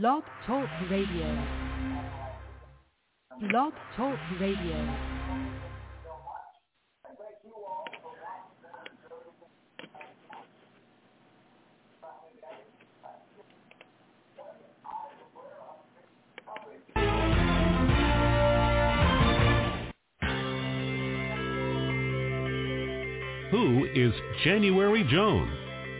Blog Talk Radio. Blog Talk Radio. Who is January Jones?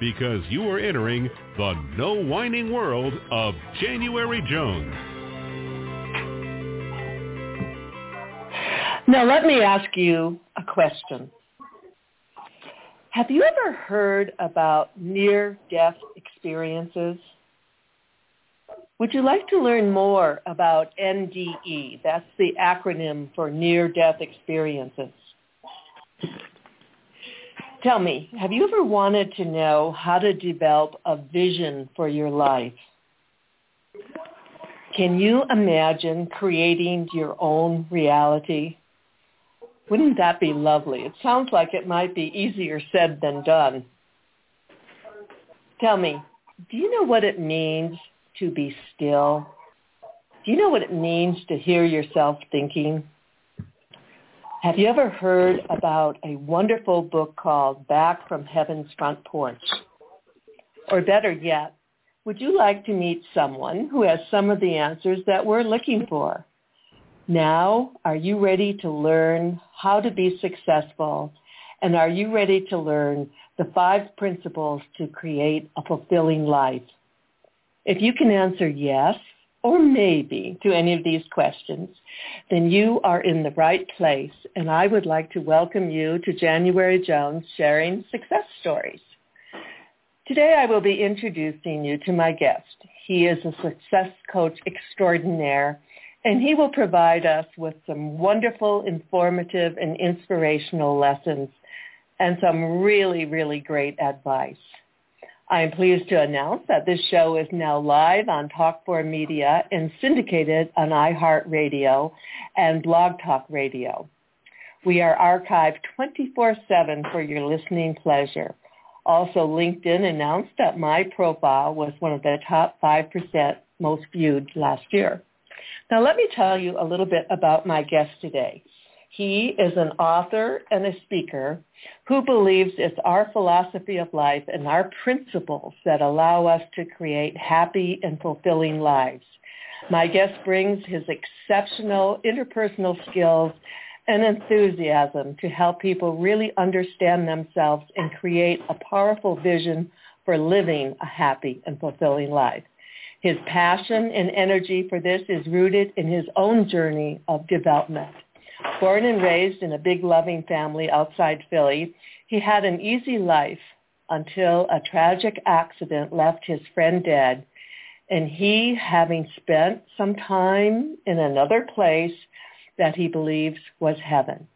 because you are entering the no whining world of January Jones. Now let me ask you a question. Have you ever heard about near-death experiences? Would you like to learn more about NDE? That's the acronym for near-death experiences. Tell me, have you ever wanted to know how to develop a vision for your life? Can you imagine creating your own reality? Wouldn't that be lovely? It sounds like it might be easier said than done. Tell me, do you know what it means to be still? Do you know what it means to hear yourself thinking? Have you ever heard about a wonderful book called Back from Heaven's Front Porch? Or better yet, would you like to meet someone who has some of the answers that we're looking for? Now, are you ready to learn how to be successful? And are you ready to learn the five principles to create a fulfilling life? If you can answer yes or maybe to any of these questions, then you are in the right place. And I would like to welcome you to January Jones Sharing Success Stories. Today I will be introducing you to my guest. He is a success coach extraordinaire and he will provide us with some wonderful, informative, and inspirational lessons and some really, really great advice. I am pleased to announce that this show is now live on Talk4 Media and syndicated on iHeartRadio and Blog Talk Radio. We are archived 24-7 for your listening pleasure. Also, LinkedIn announced that my profile was one of the top 5% most viewed last year. Now let me tell you a little bit about my guest today. He is an author and a speaker who believes it's our philosophy of life and our principles that allow us to create happy and fulfilling lives. My guest brings his exceptional interpersonal skills and enthusiasm to help people really understand themselves and create a powerful vision for living a happy and fulfilling life. His passion and energy for this is rooted in his own journey of development. Born and raised in a big loving family outside Philly, he had an easy life until a tragic accident left his friend dead and he having spent some time in another place that he believes was heaven.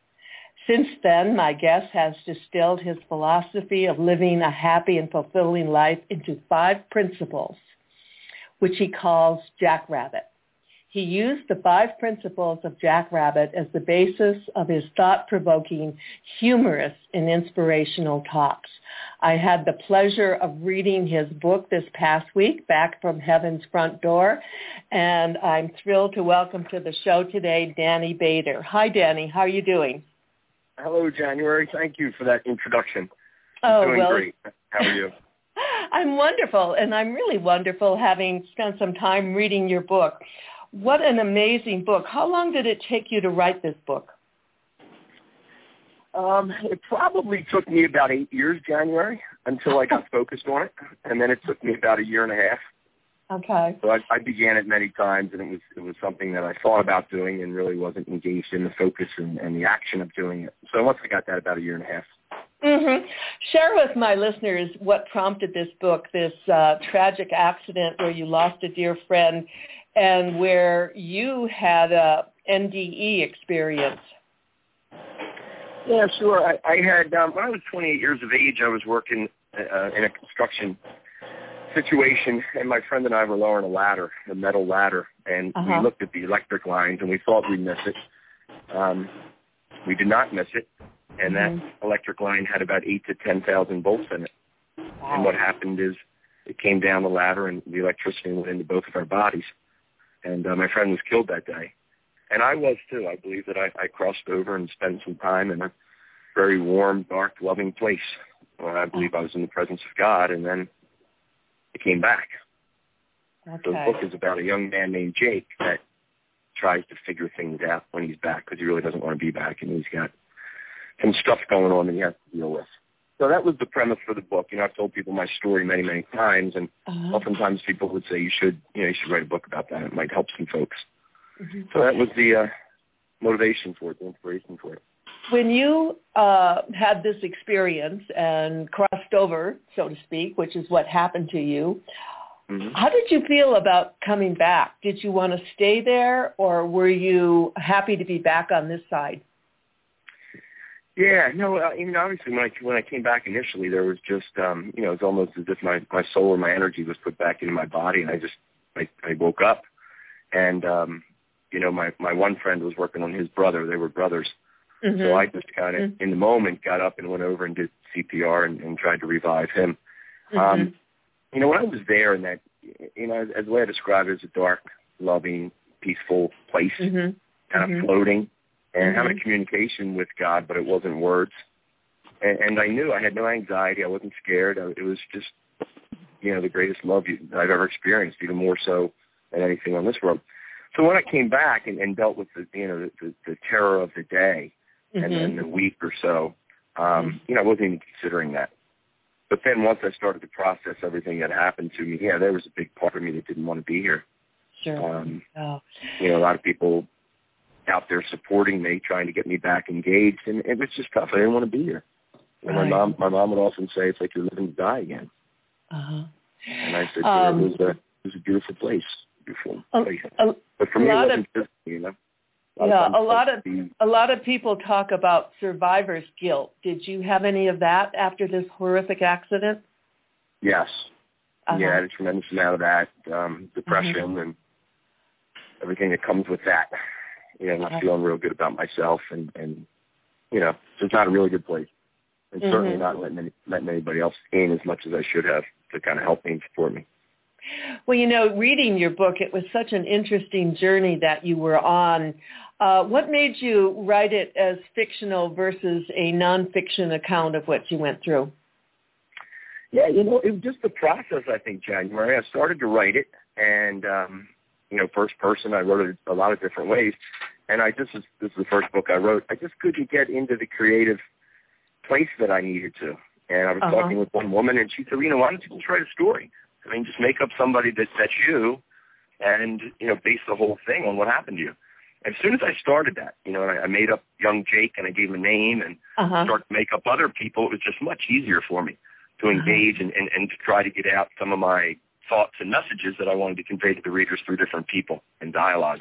Since then, my guest has distilled his philosophy of living a happy and fulfilling life into five principles which he calls Jackrabbit. He used the five principles of Jack Rabbit as the basis of his thought-provoking, humorous, and inspirational talks. I had the pleasure of reading his book this past week, Back from Heaven's Front Door, and I'm thrilled to welcome to the show today Danny Bader. Hi, Danny. How are you doing? Hello, January. Thank you for that introduction. Oh, I'm doing well, great. How are you? I'm wonderful, and I'm really wonderful having spent some time reading your book. What an amazing book. How long did it take you to write this book? Um, it probably took me about eight years, January, until I got focused on it, and then it took me about a year and a half. Okay. So I, I began it many times, and it was it was something that I thought about doing, and really wasn't engaged in the focus and, and the action of doing it. So once I got that, about a year and a half. Mm-hmm. Share with my listeners what prompted this book, this uh, tragic accident where you lost a dear friend, and where you had a NDE experience. Yeah, sure. I, I had um, when I was 28 years of age, I was working uh, in a construction situation, and my friend and I were lowering a ladder, a metal ladder, and Uh-huh. we looked at the electric lines, and we thought we'd miss it. Um, we did not miss it, and Mhm. that electric line had about eight to ten thousand volts in it. And what happened is it came down the ladder, and the electricity went into both of our bodies. And uh, my friend was killed that day, and I was too. I believe that I, I crossed over and spent some time in a very warm, dark, loving place where I believe I was in the presence of God, and then it came back. So the book is about a young man named Jake that tries to figure things out when he's back because he really doesn't want to be back, and he's got some stuff going on that he has to deal with. So that was the premise for the book. You know, I've told people my story many, many times, and Uh-huh. oftentimes people would say you should, you know, you should write a book about that. It might help some folks. Mhm. So that was the uh, motivation for it, the inspiration for it. When you uh, had this experience and crossed over, so to speak, which is what happened to you, hmm how did you feel about coming back? Did you want to stay there, or were you happy to be back on this side? Yeah, no, uh, I mean, obviously when I when I came back initially, there was just, um, you know, it was almost as if my my soul or my energy was put back into my body, and I just I, I woke up, and um, you know, my my one friend was working on his brother; they were brothers, Mm-hmm. so I just kind of in the moment got up and went over and did CPR and, and tried to revive him. Mm-hmm. Um, you know, when I was there in that, you know, as the way I describe it, as a dark, loving, peaceful place, hmm kind of floating and having Mhm. a communication with God, but it wasn't words. And, and I knew I had no anxiety. I wasn't scared. I, it was just, you know, the greatest love you, I've ever experienced, even more so than anything on this world. So when I came back and, and dealt with the, you know, the, the, the terror of the day and Mhm. then the week or so, um, you know, I wasn't even considering that. But then once I started to process everything that happened to me, yeah, there was a big part of me that didn't want to be here. Sure. Um, Oh. you know, a lot of people out there supporting me, trying to get me back engaged, and it was just tough. I didn't want to be here. And my mom, my mom would often say, "It's like you're living to die again." Uh-huh. And I said, Um, "It was a, it was a beautiful place, beautiful A, place." a, But for me, lot it wasn't just you know. Yeah, a lot of- the- a lot of people talk about survivor's guilt. Did you have any of that after this horrific accident? yes, Uh-huh. yeah, I had a tremendous amount of that um, depression and everything that comes with that. You know, not feeling real good about myself, and and you know, it's not a really good place, and certainly Mhm. not letting any, letting anybody else in as much as I should have to kind of help me and support me. Well, you know, reading your book, it was such an interesting journey that you were on. Uh, what made you write it as fictional versus a nonfiction account of what you went through? Yeah, you know, it was just the process. I think January. I started to write it, and um, you know, first person. I wrote it a lot of different ways, and I just this is the first book I wrote. I just couldn't get into the creative place that I needed to. And I was Uh-huh. talking with one woman, and she said, you know, why don't you just write a story? I mean, just make up somebody that that's you, and you know, base the whole thing on what happened to you. As soon as I started that, you know, and I, I made up young Jake, and I gave him a name, and Uh-huh. start to make up other people, it was just much easier for me to Uh-huh. engage and, and, and to try to get out some of my thoughts and messages that I wanted to convey to the readers through different people and dialogue.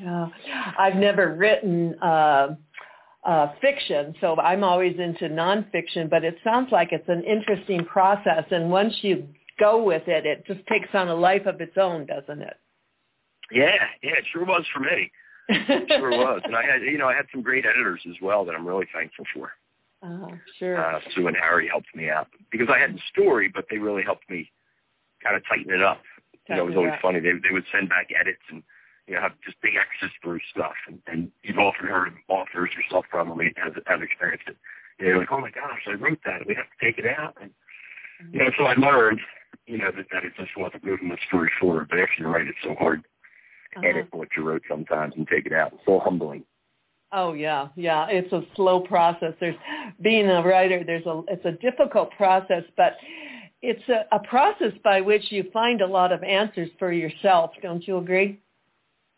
Yeah. I've never written uh, uh, fiction, so I'm always into nonfiction, but it sounds like it's an interesting process, and once you go with it, it just takes on a life of its own, doesn't it? Yeah, yeah, it sure was for me. It sure was. And I had, you know, I had some great editors as well that I'm really thankful for. Uh, sure. Uh, Sue and Harry helped me out because I had the story, but they really helped me kind of tighten it up. You know, it was always up. funny. They they would send back edits and you know have just big X's through stuff, and, and you've often heard authors yourself probably have have experienced it. You know, like oh my gosh, I wrote that. We have to take it out. And, you know, so I learned, you know, that, that it just wasn't moving the story forward. But after you write, it's so hard to Uh-huh. edit what you wrote sometimes and take it out. It's so humbling. Oh yeah, yeah. It's a slow process. There's being a writer. There's a it's a difficult process, but it's a, a process by which you find a lot of answers for yourself. Don't you agree?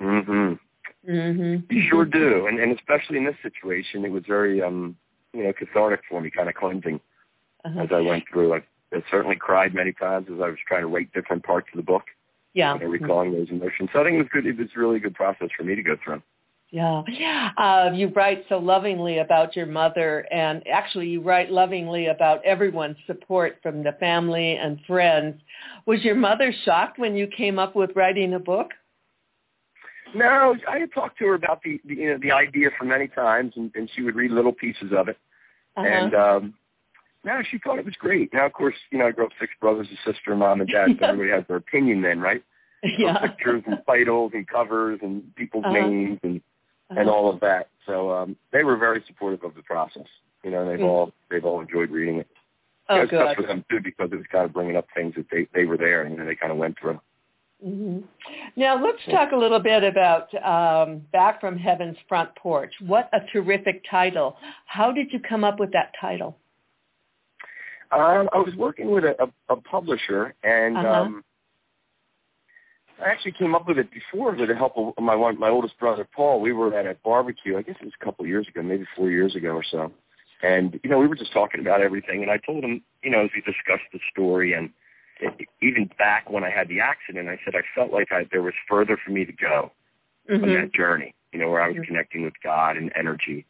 Mhm. Mhm. You sure do, and and especially in this situation, it was very um you know cathartic for me, kind of cleansing Uh-huh. as I went through. I, I certainly cried many times as I was trying to rate different parts of the book, Yeah. you know, recalling those emotions. So I think it was good. It was really a good process for me to go through. Yeah. Uh, you write so lovingly about your mother, and actually you write lovingly about everyone's support from the family and friends. Was your mother shocked when you came up with writing a book? No, I had talked to her about the, the you know the idea for many times, and, and she would read little pieces of it. Uh-huh. And um, no, she thought it was great. Now, of course, you know, I grew up six brothers, a sister, mom, and dad. So everybody has their opinion then, right? yeah. Pictures and titles and covers and people's Uh-huh. names and and Uh-huh. all of that. So um, they were very supportive of the process. You know, they've Mhm. all they've all enjoyed reading it. Oh, it was tough good. for them too because it was kind of bringing up things that they they were there and you know, they kind of went through. Mm-hmm. Now let's talk a little bit about um, Back from Heaven's Front Porch. What a terrific title. How did you come up with that title? Um, I was working with a, a, a publisher, and Uh-huh. um, I actually came up with it before with the help of my one, my oldest brother Paul. We were at a barbecue. I guess it was a couple of years ago, maybe four years ago or so. And you know, we were just talking about everything, and I told him, you know, as we discussed the story, and it, even back when I had the accident, I said I felt like I, there was further for me to go on Mhm. that journey. You know, where I was Mhm. connecting with God and energy.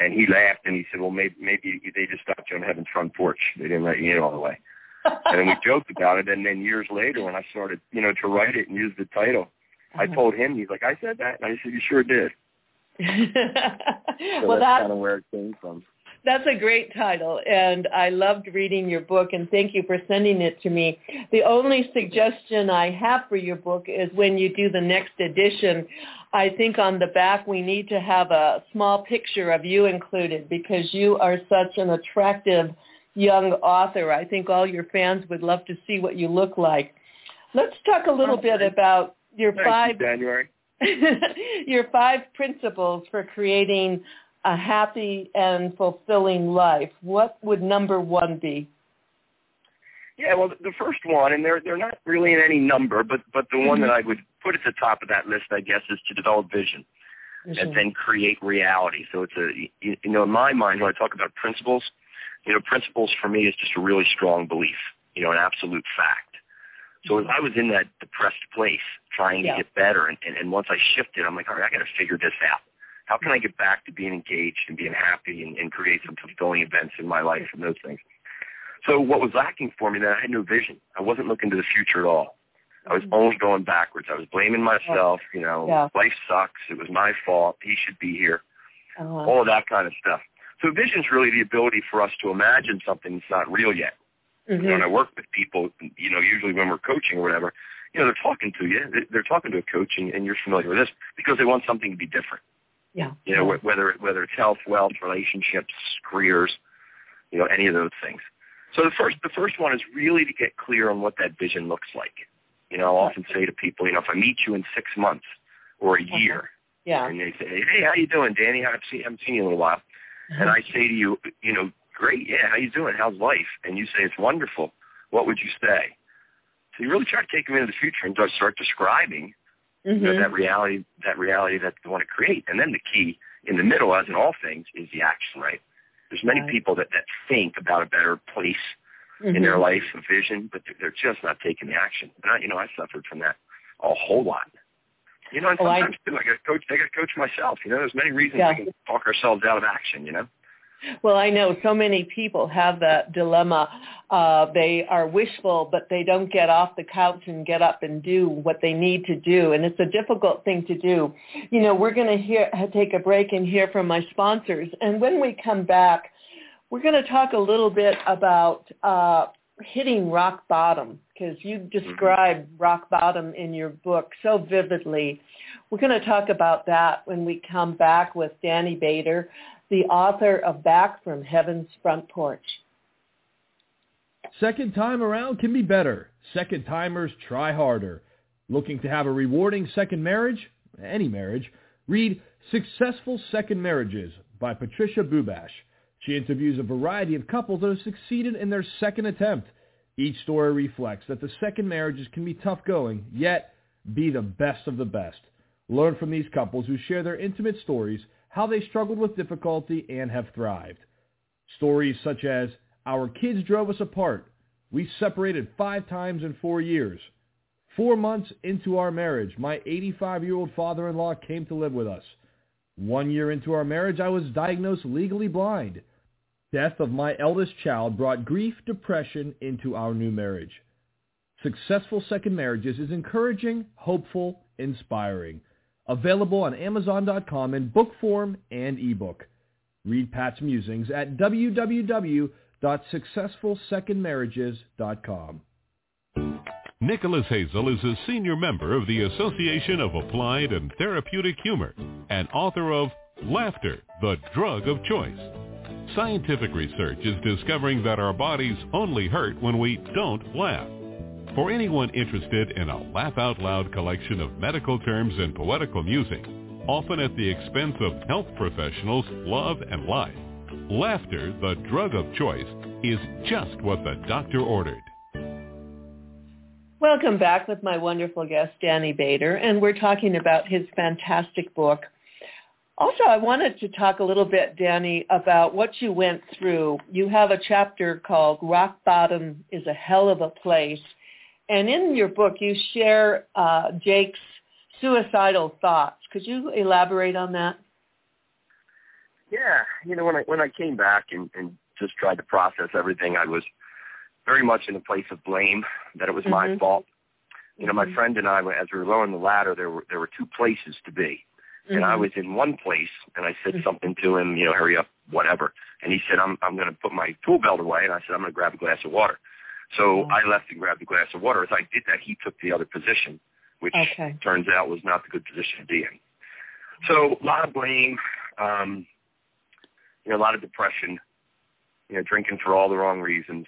And he laughed and he said, "Well, maybe maybe they just stopped you on heaven's front porch. They didn't let you in all the way." And we joked about it. And then years later, when I started, you know, to write it and use the title, I Uh-huh. told him, he's like, "I said that," and I said, "You sure did." So well, that's that, kind of where it came from. That's a great title, and I loved reading your book, and thank you for sending it to me. The only suggestion I have for your book is when you do the next edition, I think on the back we need to have a small picture of you included because you are such an attractive young author. I think all your fans would love to see what you look like. Let's talk a little bit about your Thank five you, January. your five principles for creating a happy and fulfilling life. What would number one be? Yeah, well, the first one, and they're they're not really in any number, but but the one that mm-hmm. I would put at the top of that list, I guess, is to develop vision and mm-hmm. then create reality. So it's a you know, in my mind, when I talk about principles, you know, principles for me is just a really strong belief, you know, an absolute fact. So if I was in that depressed place trying Yeah. to get better, and, and, and once I shifted, I'm like, all right, I got to figure this out. How can I get back to being engaged and being happy and, and create some fulfilling events in my life and those things? So what was lacking for me, that I had no vision. I wasn't looking to the future at all. I was only going backwards. I was blaming myself. You know, Yeah. life sucks. It was my fault. He should be here. Uh-huh. All of that kind of stuff. So vision is really the ability for us to imagine something that's not real yet. You know, mm-hmm. and I work with people, you know, usually when we're coaching or whatever, you know, they're talking to you. They- They're talking to a coach, and, and you're familiar with this because they want something to be different. Yeah. You know, wh- whether whether it's health, wealth, relationships, careers, you know, any of those things. So the first the first one is really to get clear on what that vision looks like. You know, I'll often say to people, you know, if I meet you in six months or a uh-huh. year, Yeah. and they say, hey, how you doing, Danny? I haven't seen, I haven't seen you in a little while. And I say to you, you know, great, yeah, how you doing? How's life? And you say it's wonderful. What would you say? So you really try to take them into the future and just start describing you know, Mhm. that reality, that reality that they want to create. And then the key in the middle, as in all things, is the action, right? There's many Right. people that, that think about a better place in their Mhm. life, a vision, but they're, they're just not taking the action. And I, you know, I suffered from that a whole lot. You know, and Oh, I- sometimes too, I got to coach. I got to coach myself. You know, there's many reasons Yeah. we can talk ourselves out of action. You know. Well, I know so many people have that dilemma. Uh, they are wishful, but they don't get off the couch and get up and do what they need to do, and it's a difficult thing to do. You know, we're going to hear take a break and hear from my sponsors, and when we come back, we're going to talk a little bit about uh, hitting rock bottom because you mm-hmm. describe rock bottom in your book so vividly. We're going to talk about that when we come back with Danny Bader the author of Back from Heaven's Front Porch. Second time around can be better. Second timers try harder. Looking to have a rewarding second marriage? Any marriage? Read Successful Second Marriages by Patricia Bubash. She interviews a variety of couples that have succeeded in their second attempt. Each story reflects that the second marriages can be tough going, yet be the best of the best. Learn from these couples who share their intimate stories, how they struggled with difficulty and have thrived. Stories such as, our kids drove us apart. We separated five times in four years. Four months into our marriage, my 85-year-old father-in-law came to live with us. One year into our marriage, I was diagnosed legally blind. Death of my eldest child brought grief, depression into our new marriage. Successful Second Marriages is encouraging, hopeful, inspiring. Available on Amazon.com in book form and ebook. Read Pat's musings at www.successfulsecondmarriages.com. Nicholas Hazel is a senior member of the Association of Applied and Therapeutic Humor and author of Laughter, the Drug of Choice. Scientific research is discovering that our bodies only hurt when we don't laugh. For anyone interested in a laugh out loud collection of medical terms and poetical music, often at the expense of health professionals' love and life, Laughter, the Drug of Choice, is just what the doctor ordered. Welcome back with my wonderful guest, Danny Bader, and we're talking about his fantastic book. Also, I wanted to talk a little bit, Danny, about what you went through. You have a chapter called Rock Bottom is a Hell of a Place. And in your book, you share uh, Jake's suicidal thoughts. Could you elaborate on that? Yeah, you know, when I when I came back and, and just tried to process everything, I was very much in a place of blame that it was mm-hmm. my fault. You know, my Mhm. friend and I, as we were lowering the ladder, there were there were two places to be, and I Mhm. was in one place, and I said Mhm. something to him, you know, hurry up, whatever, and he said, I'm I'm going to put my tool belt away, and I said, I'm going to grab a glass of water. So Oh. I left and grabbed a glass of water. As I did that, he took the other position, which Okay. turns out was not the good position to be in. So a lot of blame, um, you know, a lot of depression, you know, drinking for all the wrong reasons,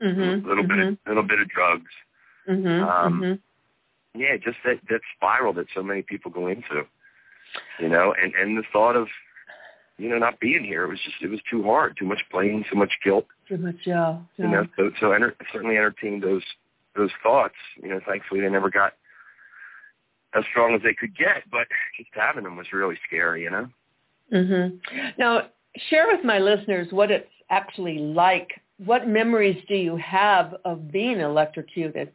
Mhm. a little bit, of, little bit of drugs. Mhm. um, Mhm. Yeah, just that that spiral that so many people go into, you know, and and the thought of, you know, not being here. It was just it was too hard, too much blame, too much guilt. Too much, yeah. You yeah. know, so so enter, certainly entertained those those thoughts. You know, thankfully they never got as strong as they could get, but just having them was really scary. You know. hmm Now, share with my listeners what it's actually like. What memories do you have of being electrocuted?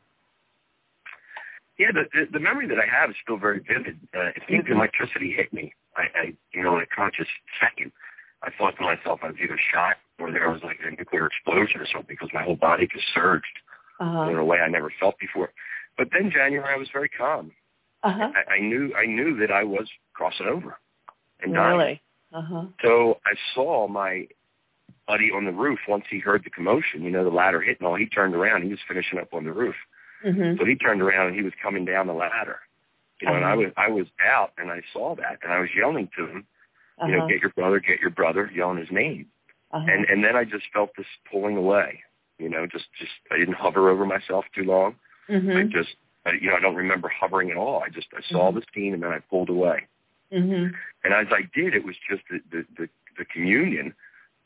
Yeah, the, the the memory that I have is still very vivid. Uh, it seems Mhm. electricity hit me. I, I, you know, in a conscious second, I thought to myself I was either shot or there was like a nuclear explosion or something because my whole body just surged Uh-huh. in a way I never felt before. But then January, I was very calm. Uh-huh. I, I knew I knew that I was crossing over and dying. Really? Uh-huh. So I saw my buddy on the roof once he heard the commotion. You know, the ladder hit and all. He turned around. He was finishing up on the roof. Hmm So he turned around and he was coming down the ladder. You know, and I Uh-huh. was I was out and I saw that and I was yelling to him, Uh-huh. you know, get your brother, get your brother, yelling his name. uh-huh. And and then I just felt this pulling away. You know, just just I didn't hover over myself too long. I hmm just I, you know I don't remember hovering at all. I just I saw Mhm. the scene and then I pulled away. hmm And as I did, it was just the the the, the communion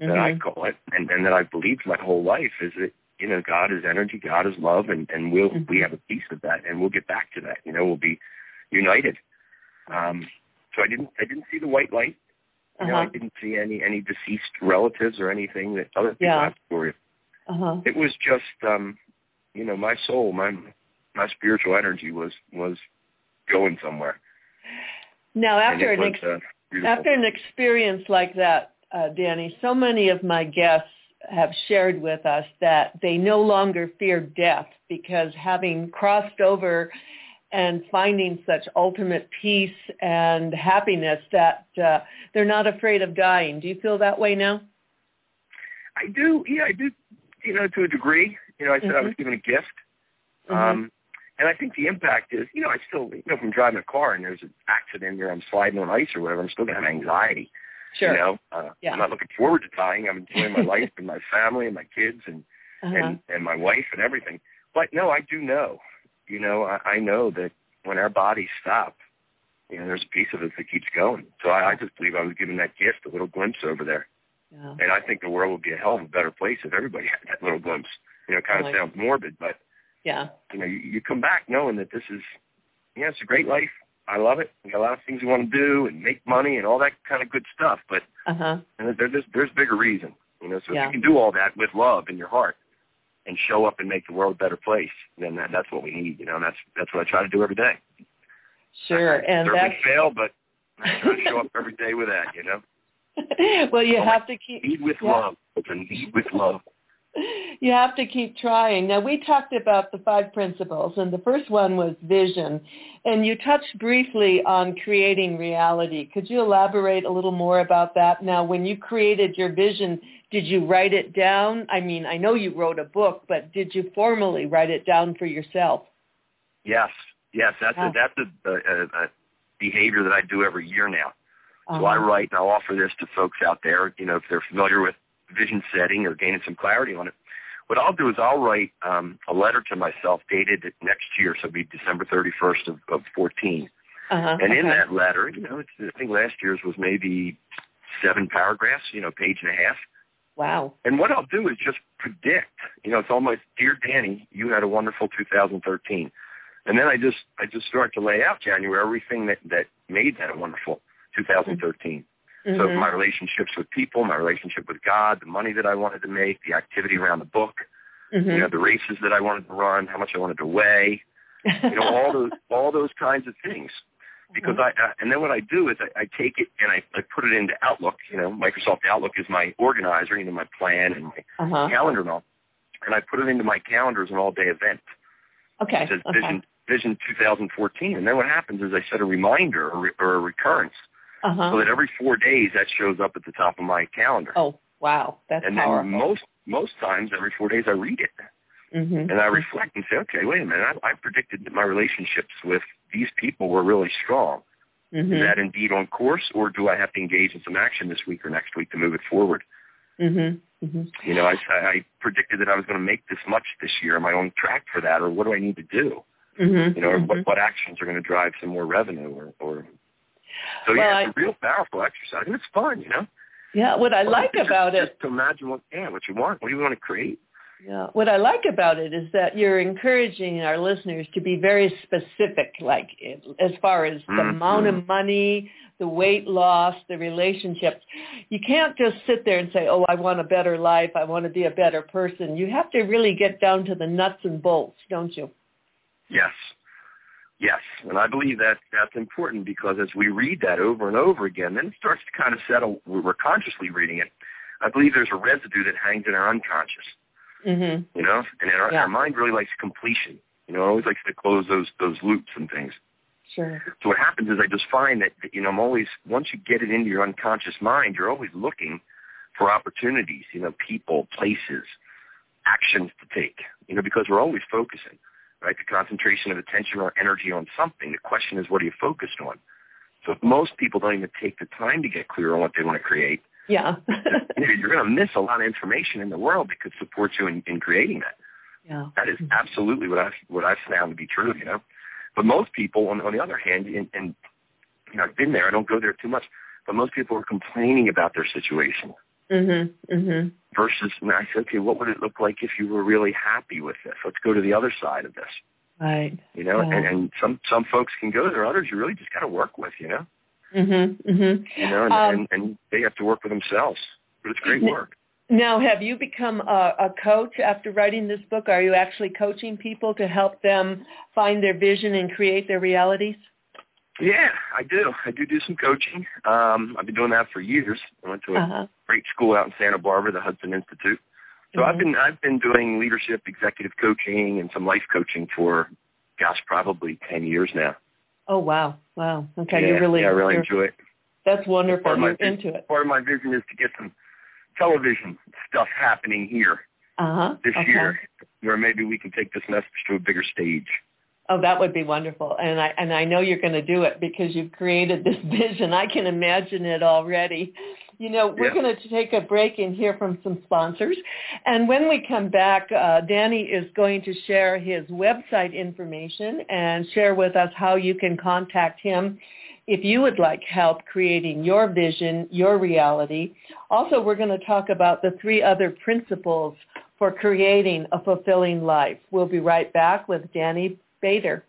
that I hmm call it, and and that I believed my whole life is that you know God is energy, God is love, and and we'll Mhm. we have a piece of that, and we'll get back to that. You know, we'll be united. Um, so I didn't I didn't see the white light. You know, I Uh-huh. didn't see any any deceased relatives or anything that other people Yeah. have to worry. Uh-huh. It was just um, you know my soul, my my spiritual energy was was going somewhere. Now, after an was, ex- uh. After an experience like that, uh, Danny, so many of my guests have shared with us that they no longer fear death because having crossed over and finding such ultimate peace and happiness that uh, they're not afraid of dying. Do you feel that way now? I do, yeah, I do, you know, to a degree. You know, I said I was Mhm. given a gift. Mhm. Um, and I think the impact is, you know, I still, you know, from driving a car and there's an accident or I'm sliding on ice or whatever, I'm still going to have anxiety. Sure. You know, uh, Yeah. I'm not looking forward to dying. I'm enjoying my life and my family and my kids and, Uh-huh. and, and my wife and everything. But no, I do know, you know, I, I know that when our bodies stop, you know, there's a piece of us that keeps going. So I, I just believe I was given that gift, a little glimpse over there. Yeah. And I think the world would be a hell of a better place if everybody had that little glimpse. You know, it kind of sounds morbid, but Yeah. you know, you, you come back knowing that this is, yeah, it's a great life. I love it. We got a lot of things we want to do and make money and all that kind of good stuff. But Uh huh. and there, there's there's bigger reason, you know. So Yeah. if you can do all that with love in your heart and show up and make the world a better place, then that, that's what we need, you know. And that's that's what I try to do every day. Sure. I, I And certainly that's fail, but I try to show up every day with that, you know. well, you Oh, have to keep Lead with yeah. love. And lead with love. you have to keep trying. Now, we talked about the five principles, and the first one was vision. And you touched briefly on creating reality. Could you elaborate a little more about that? Now, when you created your vision, did you write it down? I mean, I know you wrote a book, but did you formally write it down for yourself? Yes, yes, that's Wow. a, that's a, a, a behavior that I do every year now. So Uh-huh. I write and I'll offer this to folks out there, you know, if they're familiar with vision setting or gaining some clarity on it. What I'll do is I'll write um, a letter to myself dated next year, so it'll be December 31st of, of 14. Uh-huh. And in that letter, you know, it's, I think last year's was maybe seven paragraphs, you know, page and a half. Wow. And what I'll do is just predict. You know, it's almost, dear Danny, you had a wonderful 2013. And then I just I just start to lay out January everything that that made that a wonderful 2013. So Mhm. my relationships with people, my relationship with God, the money that I wanted to make, the activity around the book, Mhm. you know, the races that I wanted to run, how much I wanted to weigh, you know, all those all those kinds of things. Because I uh, and then what I do is I, I take it and I, I put it into Outlook. You know, Microsoft Outlook is my organizer, you know, my plan and my uh-huh. calendar and all. And I put it into my calendar as an all day event. Okay. It says okay. Vision Vision 2014. And then what happens is I set a reminder or, re- or a recurrence Uh-huh. so that every four days that shows up at the top of my calendar. Oh, wow. That's and then powerful. most most times every four days I read it Mhm. and I reflect and say, okay, wait a minute, I, I predicted that my relationships with these people were really strong. Mhm. Is that indeed on course, or do I have to engage in some action this week or next week to move it forward? Mhm. Mhm. You know, I, I predicted that I was going to make this much this year. Am I on track for that, or what do I need to do? Mhm. You know, or mhm. what, what actions are going to drive some more revenue, or, or so Well, yeah, it's a real powerful exercise, and it's fun. You know, Yeah, what I like Just- about it just to imagine what yeah, what you want, what do you want to create? Yeah. What I like about it is that you're encouraging our listeners to be very specific, like as far as the Mhm. amount of money, the weight loss, the relationships. You can't just sit there and say, oh, I want a better life. I want to be a better person. You have to really get down to the nuts and bolts, don't you? Yes. Yes. And I believe that that's important because as we read that over and over again, then it starts to kind of settle. We're consciously reading it. I believe there's a residue that hangs in our unconscious, Mhm. you know, and our, Yeah. our mind really likes completion. You know, it always likes to close those those loops and things. Sure. So what happens is I just find that, that you know I'm always once you get it into your unconscious mind, you're always looking for opportunities, you know, people, places, actions to take, you know, because we're always focusing, right? The concentration of attention or energy on something. The question is, what are you focused on? So if most people don't even take the time to get clear on what they want to create, Yeah. you're going to miss a lot of information in the world that could support you in, in creating that. yeah. That is absolutely what I've what I've found to be true, you know. But most people, on, on the other hand, and, and you know, I've been there. I don't go there too much, but most people are complaining about their situation Mhm. Mhm. versus. And I said, okay, what would it look like if you were really happy with this? Let's go to the other side of this, Right. you know. Yeah. And, and some some folks can go there. Others you really just got to work with, you know. Mhm. Mhm. You know, and, Um, and and they have to work with themselves. But it's great work. Now, have you become a, a coach after writing this book? Are you actually coaching people to help them find their vision and create their realities? Yeah, I do. I do do some coaching. Um, I've been doing that for years. I went to a Uh-huh. great school out in Santa Barbara, the Hudson Institute. So I've Mhm. been I've been doing leadership, executive coaching, and some life coaching for, gosh, probably ten years now. Oh wow, wow. Okay, yeah, you really, yeah, I really enjoy it. that's wonderful. Part of my You're into it. Part of my vision is to get some television stuff happening here Uh huh. this okay. year, where maybe we can take this message to a bigger stage. Oh, that would be wonderful, and I and I know you're going to do it because you've created this vision. I can imagine it already. You know, we're Yeah. going to take a break and hear from some sponsors, and when we come back, uh, Danny is going to share his website information and share with us how you can contact him. if you would like help creating your vision, your reality. Also, we're going to talk about the three other principles for creating a fulfilling life. We'll be right back with Danny Bader.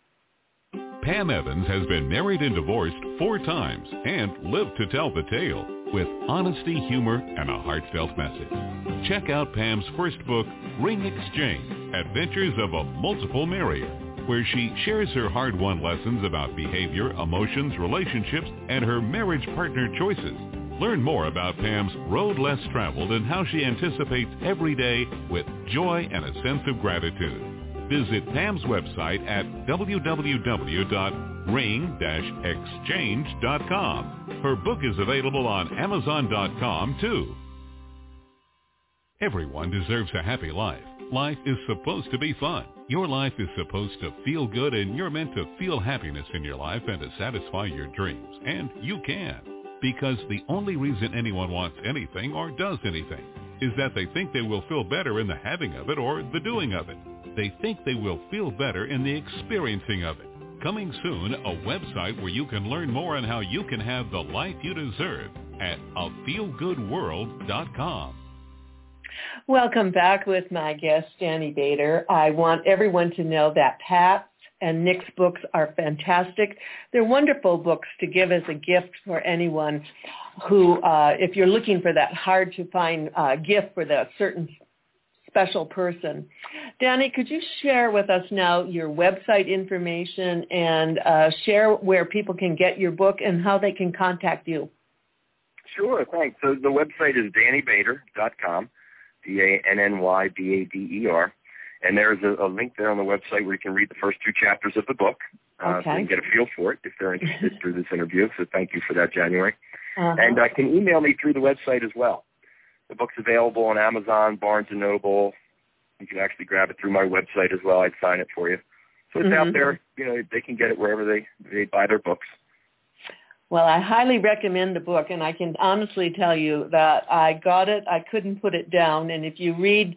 Pam Evans has been married and divorced four times and lived to tell the tale with honesty, humor, and a heartfelt message. Check out Pam's first book, Ring Exchange, Adventures of a Multiple Marrier, where she shares her hard-won lessons about behavior, emotions, relationships, and her marriage partner choices. Learn more about Pam's road less traveled and how she anticipates every day with joy and a sense of gratitude. Visit Pam's website at www.ring-exchange.com. Her book is available on Amazon.com too. Everyone deserves a happy life. Life is supposed to be fun. Your life is supposed to feel good and you're meant to feel happiness in your life and to satisfy your dreams. And you can. Because the only reason anyone wants anything or does anything is that they think they will feel better in the having of it or the doing of it. They think they will feel better in the experiencing of it. Coming soon, a website where you can learn more on how you can have the life you deserve at afeelgoodworld.com. Welcome back with my guest, Danny Bader. I want everyone to know that Pat's and Nick's books are fantastic. They're wonderful books to give as a gift for anyone who, uh, if you're looking for that hard-to-find uh, gift for that certain special person. Danny, could you share with us now your website information and uh, share where people can get your book and how they can contact you? Sure, thanks. So the website is dannybader.com, D-A-N-N-Y-B-A-D-E-R. And there's a, a, link there on the website where you can read the first two chapters of the book. Uh, okay. So you can get a feel for it if they're interested through this interview. So thank you for that, January. Uh-huh. And uh, can email me through the website as well. The book's available on Amazon, Barnes & Noble. You can actually grab it through my website as well. I'd sign it for you. So it's mm-hmm. out there. You know, they can get it wherever they, they buy their books. Well, I highly recommend the book, and I can honestly tell you that I got it. I couldn't put it down, and if you read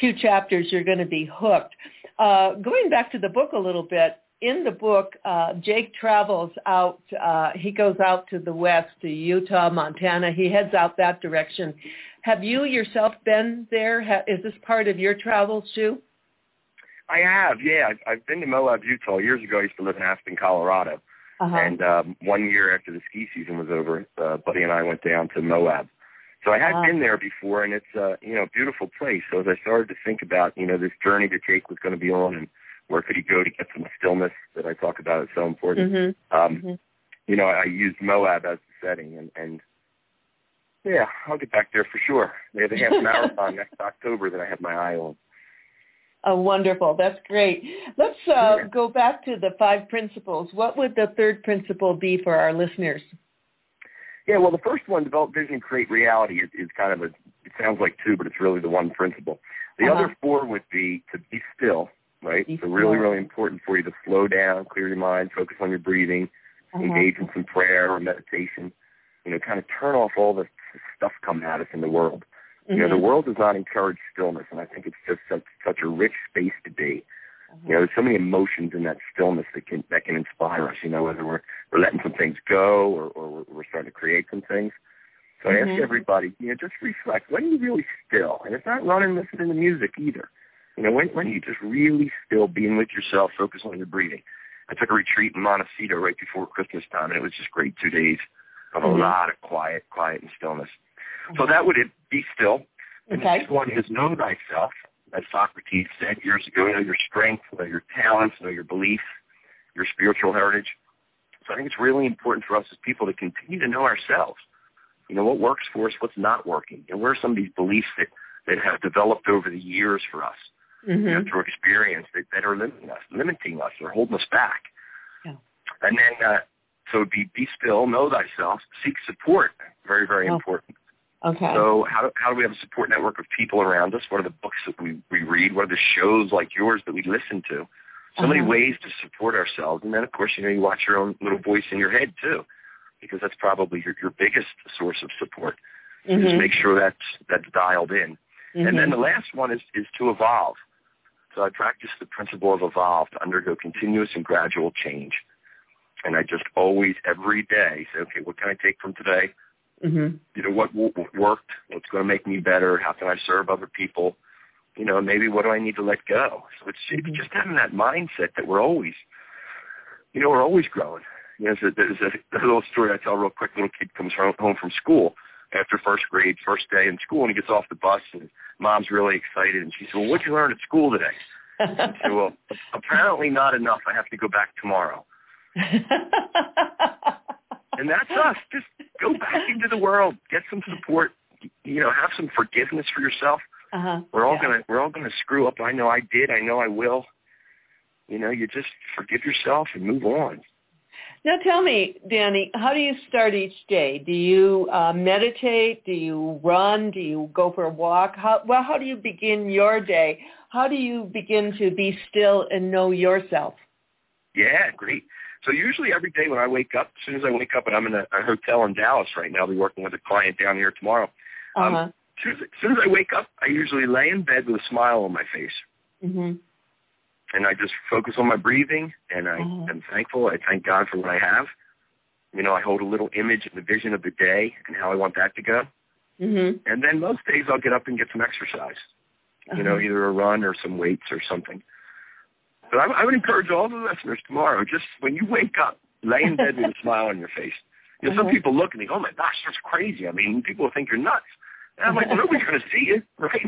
two chapters, you're going to be hooked. Uh, going back to the book a little bit, in the book, uh, Jake travels out. Uh, he goes out to the west, to Utah, Montana. He heads out that direction. Have you yourself been there? Ha- is this part of your travels too? I have, yeah. I've, been to Moab, Utah. Years ago, I used to live in Aspen, Colorado. Uh-huh. And um, one year after the ski season was over, uh, Buddy and I went down to Moab. So I had Wow. been there before, and it's uh, you know beautiful place. So as I started to think about you know this journey that Jake was going to be on, and where could he go to get some stillness that I talk about is so important. Mm-hmm. Um, Mhm. You know, I used Moab as the setting, and and yeah, I'll get back there for sure. They have a half marathon next October that I have my eye on. Oh, wonderful. That's great. Let's uh, Yeah. go back to the five principles. What would the third principle be for our listeners? Yeah, well, the first one, develop vision, create reality, is, is kind of a. It sounds like two, but it's really the one principle. The Uh-huh. other four would be to be still, right? Be so really, really important for you to slow down, clear your mind, focus on your breathing, Uh-huh. engage in some prayer or meditation. You know, kind of turn off all the stuff coming at us in the world. You know, the Mhm. world does not encourage stillness, and I think it's just such, such a rich space to be. You know, there's so many emotions in that stillness that can that can inspire us. You know, whether we're we're letting some things go or, or we're- starting to create some things. So I Mhm. ask everybody, you know, just reflect. When are you really still? And it's not running, listening to music either. You know, when when are you just really still, being with yourself, focus on your breathing? I took a retreat in Montecito right before Christmas time, and it was just great. Two days of a Mhm. lot of quiet, quiet and stillness. So that would. Be still. And the next one is know thyself, as Socrates said years ago. Know your strengths, know your talents, know your beliefs, your spiritual heritage. So I think it's really important for us as people to continue to know ourselves. You know, what works for us, what's not working, and where are some of these beliefs that, that have developed over the years for us, you know, Mhm. through experience that, that are limiting us, limiting us, or holding us back. Yeah. And then, uh, so be, be still, know thyself, seek support. Very, very Oh. important. Okay. So how do, how do we have a support network of people around us? What are the books that we, we read? What are the shows like yours that we listen to? So many Uh-huh. ways to support ourselves. And then, of course, you know, you watch your own little voice in your head, too, because that's probably your, your biggest source of support. So Just make sure that's, that's dialed in. And then Mhm. the last one is, is to evolve. So I practice the principle of evolve to undergo continuous and gradual change. And I just always every day say, okay, what can I take from today? Mm-hmm. You know, what, what worked? What's going to make me better? How can I serve other people? You know, maybe what do I need to let go? So it's, Mhm. it's just having that mindset that we're always, you know, we're always growing. You know, there's a, there's a, a little story I tell real quick. Little kid comes home, home from school after first grade, first day in school, and he gets off the bus, and mom's really excited, and she said, "Well, what'd you learn at school today?" I said, "Well, apparently not enough. I have to go back tomorrow." And that's us. Just go back into the world, get some support, you know, have some forgiveness for yourself. uh-huh. We're all Yeah. gonna we're all gonna screw up. I know I did. I know I will. You know, you just forgive yourself and move on. Now tell me, Danny, how do you start each day? Do you uh, meditate? Do you run? Do you go for a walk? How, well, how do you begin your day? How do you begin to be still and know yourself? Yeah, great. So usually every day when I wake up, as soon as I wake up, and I'm in a, a hotel in Dallas right now, I'll be working with a client down here tomorrow. Um, Uh-huh. As soon as, as soon as I wake up, I usually lay in bed with a smile on my face. hmm and I just focus on my breathing, and I Mhm. am thankful. I thank God for what I have. You know, I hold a little image and the vision of the day and how I want that to go. hmm And then most days I'll get up and get some exercise. You know, either a run or some weights or something. But I, I would encourage all the listeners tomorrow, just when you wake up, lay in bed with a smile on your face. You know, some Mhm. people look and go, oh my gosh, that's crazy. I mean, people think you're nuts. And I'm like, well, nobody's going to see you, right?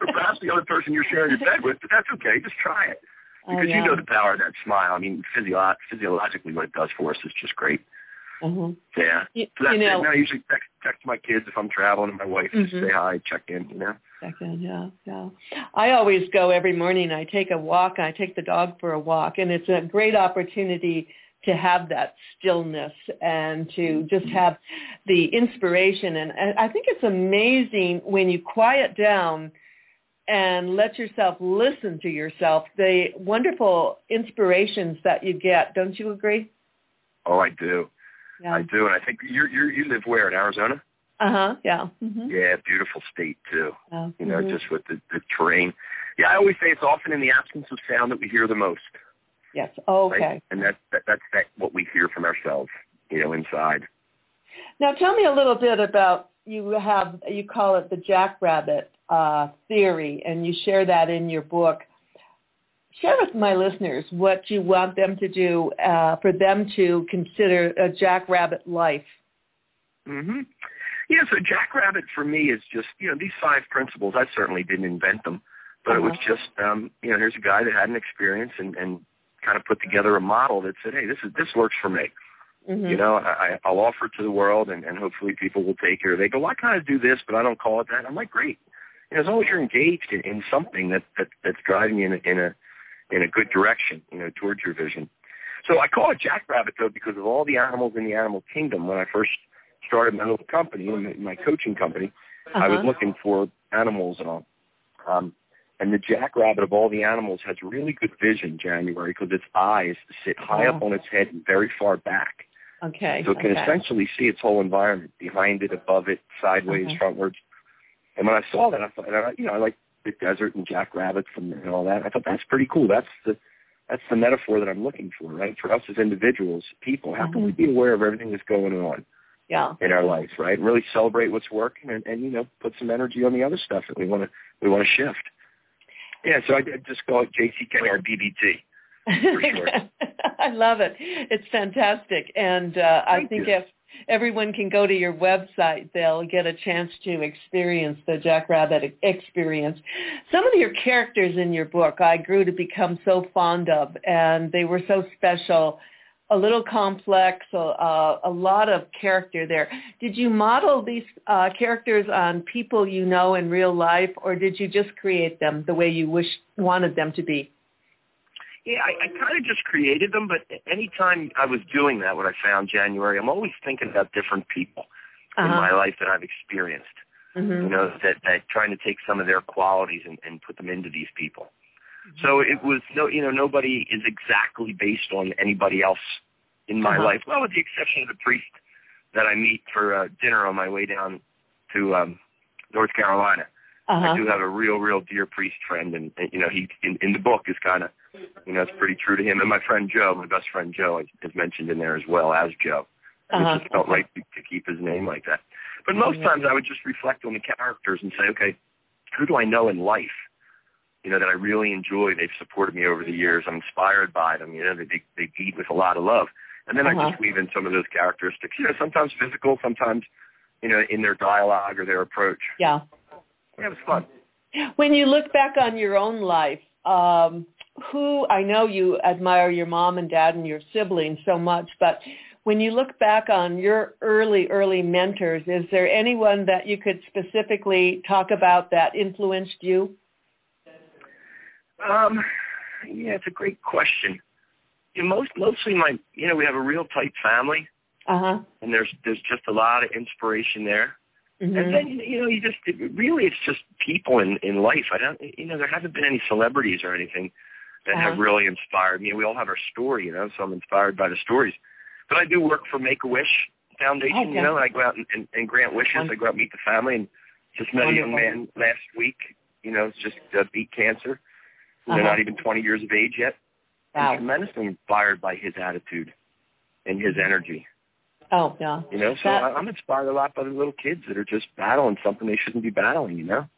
or perhaps the other person you're sharing your bed with, but that's okay. Just try it. Oh, Because yeah. you know the power of that smile. I mean, physio- physiologically, what it does for us is just great. Mhm. Yeah. You, So that's you know, it. I usually text, text my kids if I'm traveling and my wife just Mhm. say hi, check in, you know. Second, yeah, yeah. I always go every morning. I take a walk. I take the dog for a walk, and it's a great opportunity to have that stillness and to just have the inspiration. And and I think it's amazing when you quiet down and let yourself listen to yourself, the wonderful inspirations that you get. Don't you agree? Oh, I do. Yeah. I do. And I think you you you live where in Arizona? Uh huh. Yeah. hmm Yeah, beautiful state too. Yeah. You know, Mhm. just with the, the terrain. Yeah, I always say it's often in the absence of sound that we hear the most. yes. right? Okay. And that, that that's that what we hear from ourselves, you know, inside. Now tell me a little bit about you have you call it the jackrabbit uh, theory, and you share that in your book. Share with my listeners what you want them to do uh, for them to consider a jackrabbit life. hmm Yeah, so Jackrabbit for me is just, you know, these five principles, I certainly didn't invent them, but it was Uh-huh. just, um, you know, here's a guy that had an experience and, and kind of put together a model that said, hey, this is this works for me. Mhm. You know, I, I'll offer it to the world and, and hopefully people will take it. Or they go, well, I kind of do this, but I don't call it that. I'm like, great. You know, as long as you're engaged in, in something that, that that's driving you in a, in a in a good direction, you know, towards your vision. So I call it Jackrabbit though because of all the animals in the animal kingdom. When I first started my little company, my, my coaching company, I was Uh-huh. looking for animals and all. Um, and the jackrabbit of all the animals has really good vision, January, because its eyes sit high up Oh. on its head and very far back. Okay. So it can okay. essentially see its whole environment, behind it, above it, sideways, Uh-huh. frontwards. And when I saw that, I thought, you know, I like the desert and jackrabbits and, and all that. I thought that's pretty cool. That's the that's the metaphor that I'm looking for, right? For us as individuals, people, how can we be aware of everything that's going on Yeah. in our life, right? Really celebrate what's working, and, and you know, put some energy on the other stuff that we want to we want to shift. Yeah, so I, I just call it JCK or BBT. sure. I love it. It's fantastic, and uh, I think you. if everyone can go to your website, they'll get a chance to experience the Jackrabbit experience. Some of your characters in your book, I grew to become so fond of, and they were so special. A little complex, a, a, a lot of character there. Did you model these uh, characters on people you know in real life, or did you just create them the way you wish wanted them to be? Yeah, I, I kind of just created them, but anytime I was doing that, what I found January, I'm always thinking about different people in Uh-huh. my life that I've experienced. Mhm. You know, that that trying to take some of their qualities and, and put them into these people. So it was no, you know, nobody is exactly based on anybody else in my Uh-huh. life. Well, with the exception of the priest that I meet for uh, dinner on my way down to um, North Carolina. Uh-huh. I do have a real, real dear priest friend, and, and you know, he in, in the book is kind of You know, it's pretty true to him. And my friend Joe, my best friend Joe, is mentioned in there as well as Joe. Uh-huh. It just felt right to, to keep his name like that. But most times I would just reflect on the characters and say, okay, who do I know in life? You know, that I really enjoy. They've supported me over the years. I'm inspired by them. You know, they they, they lead with a lot of love. And then Uh-huh. I just weave in some of those characteristics. You know, sometimes physical, sometimes you know, in their dialogue or their approach. Yeah. Yeah, it was fun. When you look back on your own life, um, who I know you admire your mom and dad and your siblings so much, but when you look back on your early, early mentors, is there anyone that you could specifically talk about that influenced you? Um, yeah, it's a great question. You know, most mostly my, you know, we have a real tight family, Uh huh. and there's there's just a lot of inspiration there. Mm-hmm. And then you know, you just it, really it's just people in in life. I don't, you know, there haven't been any celebrities or anything that have Uh-huh. really inspired me. We all have our story, you know, so I'm inspired by the stories. But I do work for Make a Wish Foundation, Okay. you know, and I go out and, and, and grant wishes. I go out and meet the family, and just met a young man last week. You know, it's just uh, beat cancer. Uh-huh. not even 20 years of age yet. Wow. I'm tremendously inspired by his attitude and his energy. Oh, yeah. You know, so That- I, I'm inspired a lot by the little kids that are just battling something they shouldn't be battling. You know.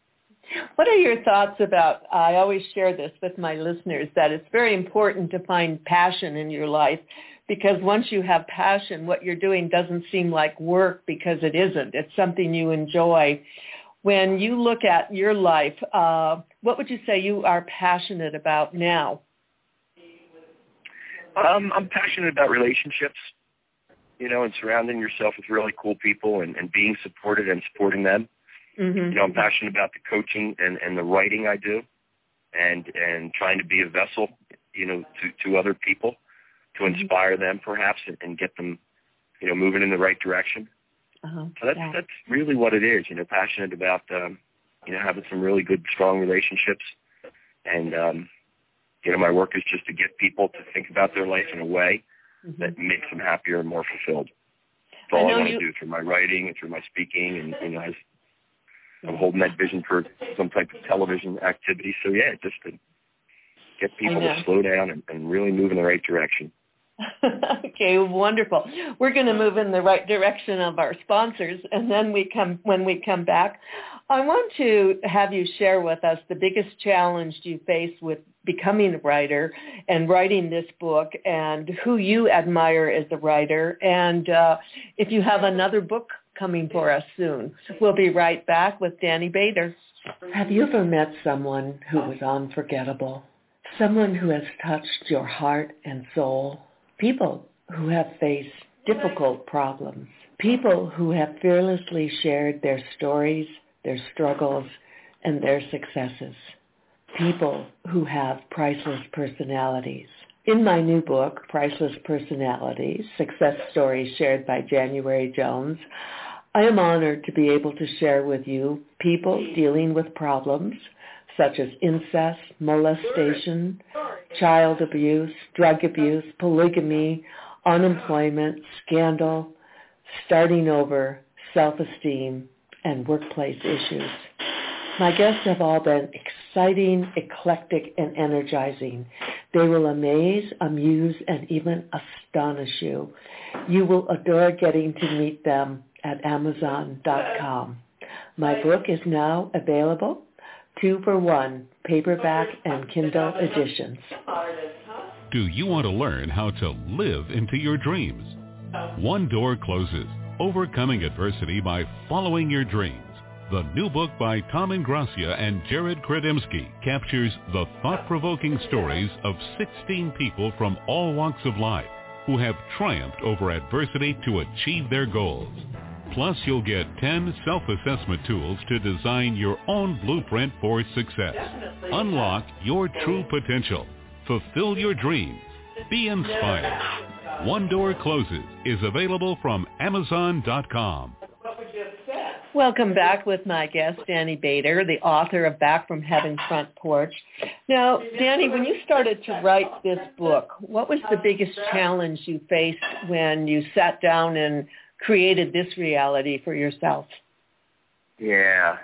What are your thoughts about, I always share this with my listeners, that it's very important to find passion in your life because once you have passion, what you're doing doesn't seem like work because it isn't. It's something you enjoy. When you look at your life, uh, what would you say you are passionate about now? Um, I'm passionate about relationships, you know, and surrounding yourself with really cool people and, and being supported and supporting them. Mm-hmm. You know, I'm passionate about the coaching and, and the writing I do and and trying to be a vessel, you know, to, to other people to inspire them perhaps and, and get them, you know, moving in the right direction. Uh-huh. So that's Yeah. that's really what it is, you know, passionate about um, you know, having some really good strong relationships and um you know, my work is just to get people to think about their life in a way Mhm. that makes them happier and more fulfilled. That's all I, know want you- to do through my writing and through my speaking, and you know, as I'm holding that vision for some type of television activity. So yeah, just to get people to slow down and, and really move in the right direction. okay, wonderful. We're going to move in the right direction of our sponsors, and then we come when we come back. I want to have you share with us the biggest challenge you face with becoming a writer and writing this book, and who you admire as a writer, and uh, if you have another book coming for us soon. We'll be right back with Danny Bader. Have you ever met someone who was unforgettable? Someone who has touched your heart and soul? People who have faced difficult problems. People who have fearlessly shared their stories, their struggles, and their successes. People who have priceless personalities. In my new book, Priceless Personalities, Success Stories Shared by January Jones, I am honored to be able to share with you people dealing with problems such as incest, molestation, child abuse, drug abuse, polygamy, unemployment, scandal, starting over, self-esteem, and workplace issues. My guests have all been exciting, eclectic, and energizing. They will amaze, amuse, and even astonish you. You will adore getting to meet them at Amazon.com. My book is now available, two for one, paperback and Kindle editions. Do you want to learn how to live into your dreams? One Door Closes, Overcoming Adversity by Following Your Dreams. The new book by Tom Ingrassia and Jared Chrudimsky captures the thought-provoking stories of 16 people from all walks of life who have triumphed over adversity to achieve their goals. Plus, you'll get 10 self-assessment tools to design your own blueprint for success. Unlock your true potential. Fulfill your dreams. Be inspired. One Door Closes is available from Amazon.com. Welcome back with my guest, Danny Bader, the author of Back from Heaven's Front Porch. Now, Danny, when you started to write this book, what was the biggest challenge you faced when you sat down and created this reality for yourself? Yeah.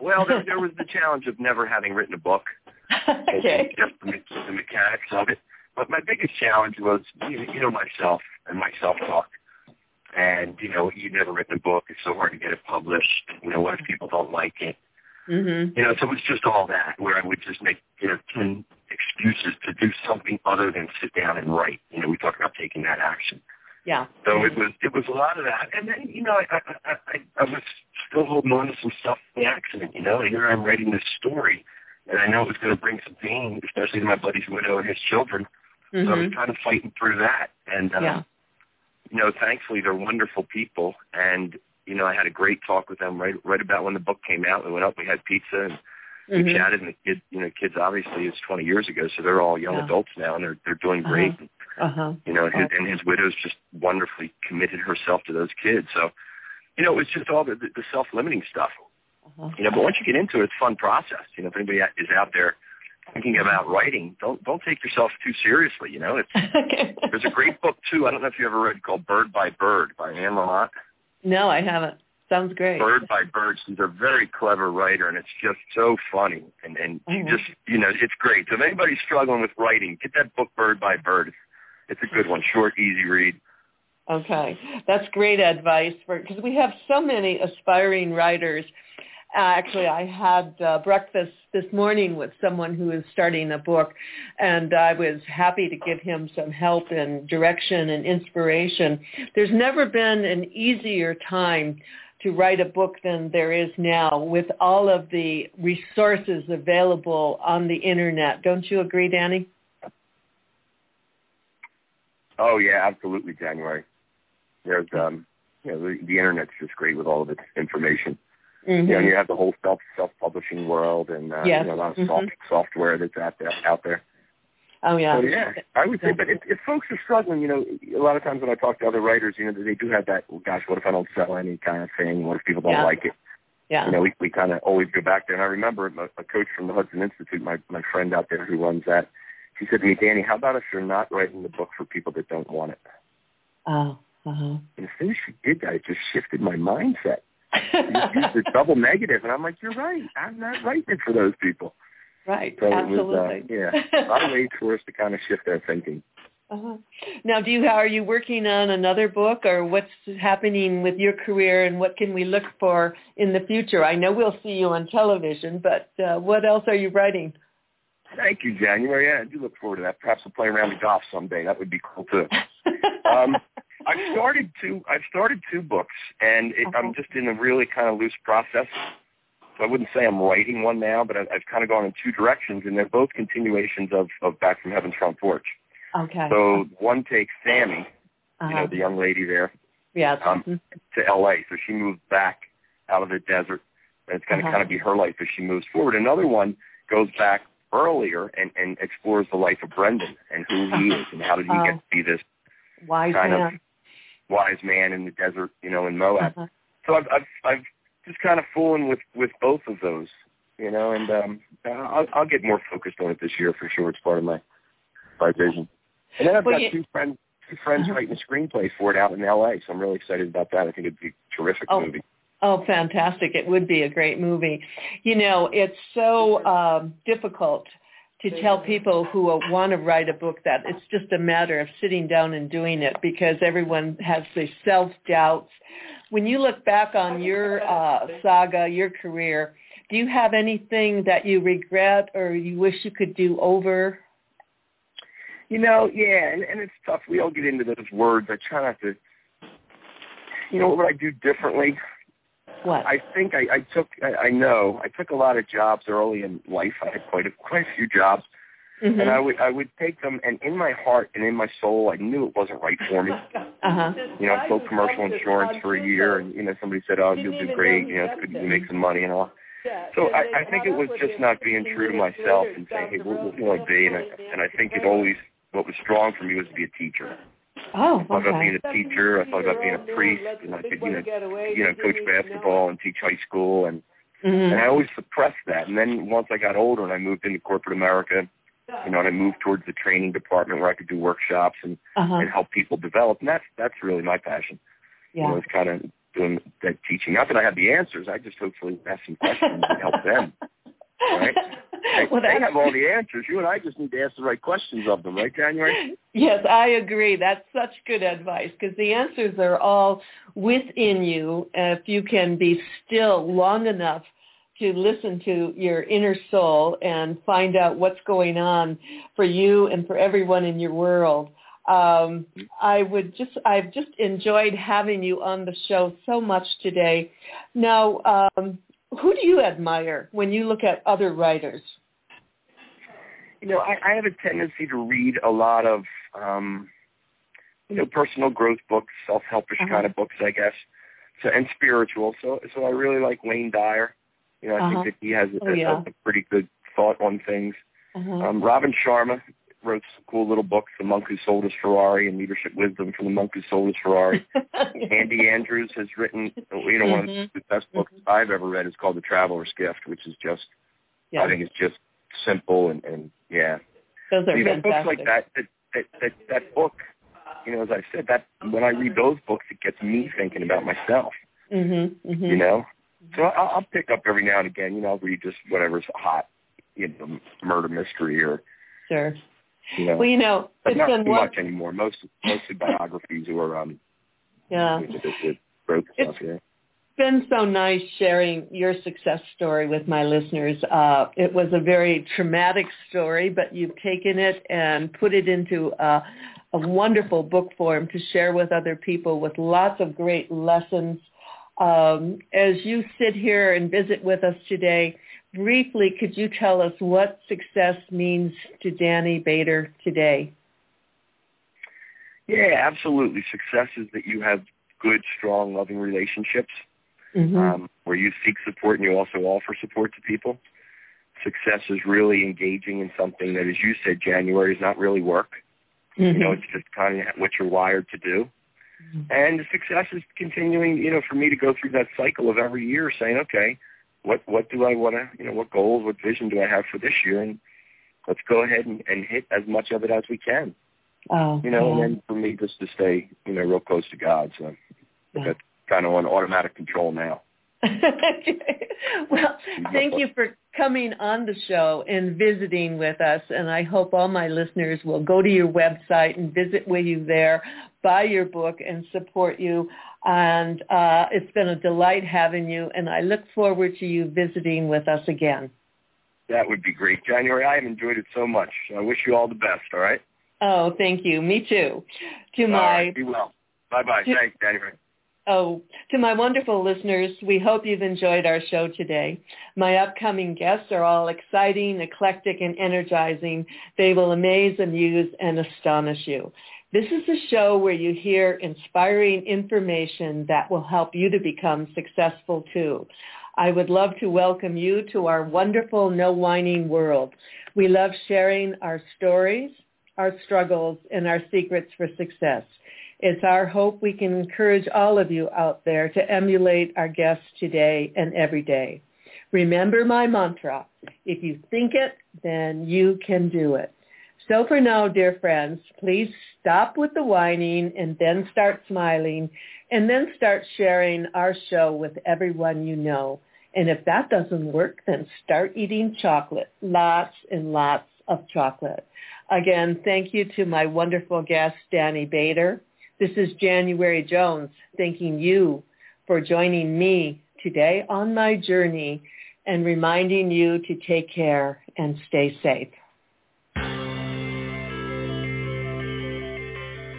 Well, there, there was the challenge of never having written a book. okay. Just the, the mechanics of it. But my biggest challenge was, you know, myself and my self-talk. And, you know, you've never written a book. It's so hard to get it published. You know, what if people don't like it? Mm-hmm. You know, so it was just all that where I would just make, you know, 10 excuses to do something other than sit down and write. You know, we talk about taking that action. Yeah. So it was it was a lot of that, and then you know I I I, I was still holding on to some stuff from the accident. You know, and here I'm writing this story, and I know it was going to bring some pain, especially to my buddy's widow and his children. Mm-hmm. So I was kind of fighting through that, and uh, Yeah. you know, thankfully they're wonderful people, and you know I had a great talk with them right right about when the book came out. We went up, we had pizza, and we Mhm. chatted, and the kids, you know, kids obviously it's 20 years ago, so they're all young Yeah. adults now, and they're they're doing great. Uh-huh. Uh-huh. You know, his, and his widow's just wonderfully committed herself to those kids. So, you know, it's just all the, the, self-limiting stuff. Uh-huh. You know, but once you get into it, it's a fun process. You know, if anybody is out there thinking about writing, don't don't take yourself too seriously. You know, it's okay. there's a great book too. I don't know if you ever read called Bird by Bird by Anne Lamott. No, I haven't. Sounds great. Bird by Bird. She's a very clever writer, and it's just so funny. And and she Mhm. just you know, it's great. So if anybody's struggling with writing, get that book Bird by Bird. It's, a good one, short, easy read. Okay, that's great advice for because we have so many aspiring writers. Uh, actually, I had uh, breakfast this morning with someone who is starting a book, and I was happy to give him some help and direction and inspiration. There's never been an easier time to write a book than there is now with all of the resources available on the internet. Don't you agree, Danny? Oh yeah, absolutely. January. There's um, you know, the, the internet's just great with all of its information. Mm-hmm. You know, you have the whole self self publishing world and uh, Yes. you know, a lot of Mhm. soft, software that's out there out there. Oh yeah. So yeah, I would say. But if, if folks are struggling, you know, a lot of times when I talk to other writers, you know, they do have that. Well, gosh, what if I don't sell any kind of thing? What if people don't Yeah. like it? Yeah. You know, we we kind of always go back there. And I remember a, a coach from the Hudson Institute, my my friend out there who runs that. She said to me, Danny, how about if you're not writing the book for people that don't want it? Oh. Uh-huh. And as soon as she did that, it just shifted my mindset. The double negative, and I'm like, you're right. I'm not writing it for those people. right. So Absolutely. it was, uh, yeah, a lot of ways for us to kind of shift our thinking. uh-huh. Now, do you are you working on another book, or what's happening with your career, and what can we look for in the future? I know we'll see you on television, but uh, what else are you writing? Thank you, January. Yeah, I do look forward to that. Perhaps we'll play around the golf someday. That would be cool too. Um, I've started two. I've started two books, and it, I'm just in a really kind of loose process. So I wouldn't say I'm writing one now, but I've, I've kind of gone in two directions, and they're both continuations of, of Back from Heaven's Front Porch. okay. So one takes Sammy, you uh-huh. know, the young lady there, yes. um, Mhm. to L.A. So she moved back out of the desert, and it's going to Uh-huh. kind of be her life as she moves forward. Another one goes back earlier and, and explores the life of Brendan and who he is and how did he Oh. get to be this Wise kind man. of wise man in the desert, you know, in Moab. Uh-huh. So I've, I've I've just kind of fooling with with both of those, you know, and um, I'll, I'll get more focused on it this year for sure. It's part of my my vision. And then I've Well, got you- two friends two friends Uh-huh. writing a screenplay for it out in L.A. So I'm really excited about that. I think it'd be a terrific Oh. movie. Oh, fantastic. It would be a great movie. You know, it's so um, difficult to tell people who want to write a book that it's just a matter of sitting down and doing it because everyone has the self-doubts. When you look back on your uh, saga, your career, do you have anything that you regret or you wish you could do over? You know, yeah, and, and it's tough. We all get into those words. I try not to. You know what would I do differently? What? I think I, I took. I, I know I took a lot of jobs early in life. I had quite a quite a few jobs, Mhm. and I would I would take them, and in my heart and in my soul, I knew it wasn't right for me. uh-huh. You know, I sold commercial insurance for a year, and you know, somebody said, "Oh, you'll do great. You know, it's good. Make some money and all." So I, I think it was just not being true to myself and saying, "Hey, what, what will I be?" And I, and I think it always what was strong for me was to be a teacher. Oh, I thought about being a teacher. I thought about being a priest, and I could, you know, you know, coach basketball and teach high school, and and I always suppressed that. And then once I got older and I moved into corporate America, you know, and I moved towards the training department where I could do workshops and Uh-huh. and help people develop, and that's that's really my passion. You know, Yeah. it's kind of doing that teaching. Not that I have the answers. I just hopefully ask some questions and help them. Right. Well, they have all the answers. You and I just need to ask the right questions of them, right, January? Yes, I agree. That's such good advice because the answers are all within you if you can be still long enough to listen to your inner soul and find out what's going on for you and for everyone in your world. Um, I would just, I've just enjoyed having you on the show so much today. Now, um, who do you admire when you look at other writers? You know, I, I have a tendency to read a lot of, um, you know, personal growth books, self-helpish uh-huh. kind of books, I guess, so and spiritual. So, so I really like Wayne Dyer. You know, I uh-huh. think that he has a, oh, yeah. a, a pretty good thought on things. Uh-huh. Um, Robin Sharma wrote some cool little books, The Monk Who Sold His Ferrari and Leadership Wisdom from the Monk Who Sold His Ferrari. Andy Andrews has written, you know, one mm-hmm. of the best books mm-hmm. I've ever read is called The Traveler's Gift, which is just, yeah. I think it's just simple and, and yeah. Those are you know, books like that, that, that, that, that book, you know, as I said, that when I read those books, it gets me thinking about myself, mm-hmm. Mm-hmm. you know? So I'll, I'll pick up every now and again, you know, I'll read just whatever's hot, you know, murder mystery or Sure. You know, well, you know, it's not been too much anymore. Most mostly biographies or um, yeah, stuff. Yeah. Been so nice sharing your success story with my listeners. Uh, it was a very traumatic story, but you've taken it and put it into a, a wonderful book form to share with other people with lots of great lessons. Um, as you sit here and visit with us today, briefly, could you tell us what success means to Danny Bader today? Yeah, absolutely. Success is that you have good, strong, loving relationships mm-hmm. um, where you seek support and you also offer support to people. Success is really engaging in something that, as you said, January is not really work. Mm-hmm. You know, it's just kind of what you're wired to do. Mm-hmm. And the success is continuing, you know, for me to go through that cycle of every year saying, okay, what what do I want to you know what goals what vision do I have for this year and let's go ahead and, and hit as much of it as we can. Oh, you know, yeah. and then for me just to stay you know real close to God. So yeah. that's kind of on automatic control now. well, thank you for coming on the show and visiting with us. And I hope all my listeners will go to your website and visit with you there, buy your book, and support you. And uh, it's been a delight having you, and I look forward to you visiting with us again. That would be great. January, I have enjoyed it so much. I wish you all the best, all right? Oh, thank you. Me too. To my, right, be well. Bye-bye. To, Thanks, January. Oh, to my wonderful listeners, we hope you've enjoyed our show today. My upcoming guests are all exciting, eclectic, and energizing. They will amaze, amuse, and astonish you. This is a show where you hear inspiring information that will help you to become successful too. I would love to welcome you to our wonderful no whining world. We love sharing our stories, our struggles, and our secrets for success. It's our hope we can encourage all of you out there to emulate our guests today and every day. Remember my mantra, if you think it, then you can do it. So for now, dear friends, please stop with the whining and then start smiling and then start sharing our show with everyone you know. And if that doesn't work, then start eating chocolate, lots and lots of chocolate. Again, thank you to my wonderful guest, Danny Bader. This is January Jones thanking you for joining me today on my journey and reminding you to take care and stay safe.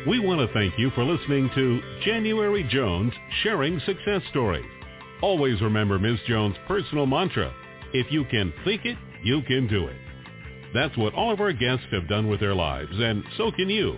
We want to thank you for listening to January Jones Sharing Success Stories. Always remember Ms. Jones' personal mantra, if you can think it, you can do it. That's what all of our guests have done with their lives, and so can you.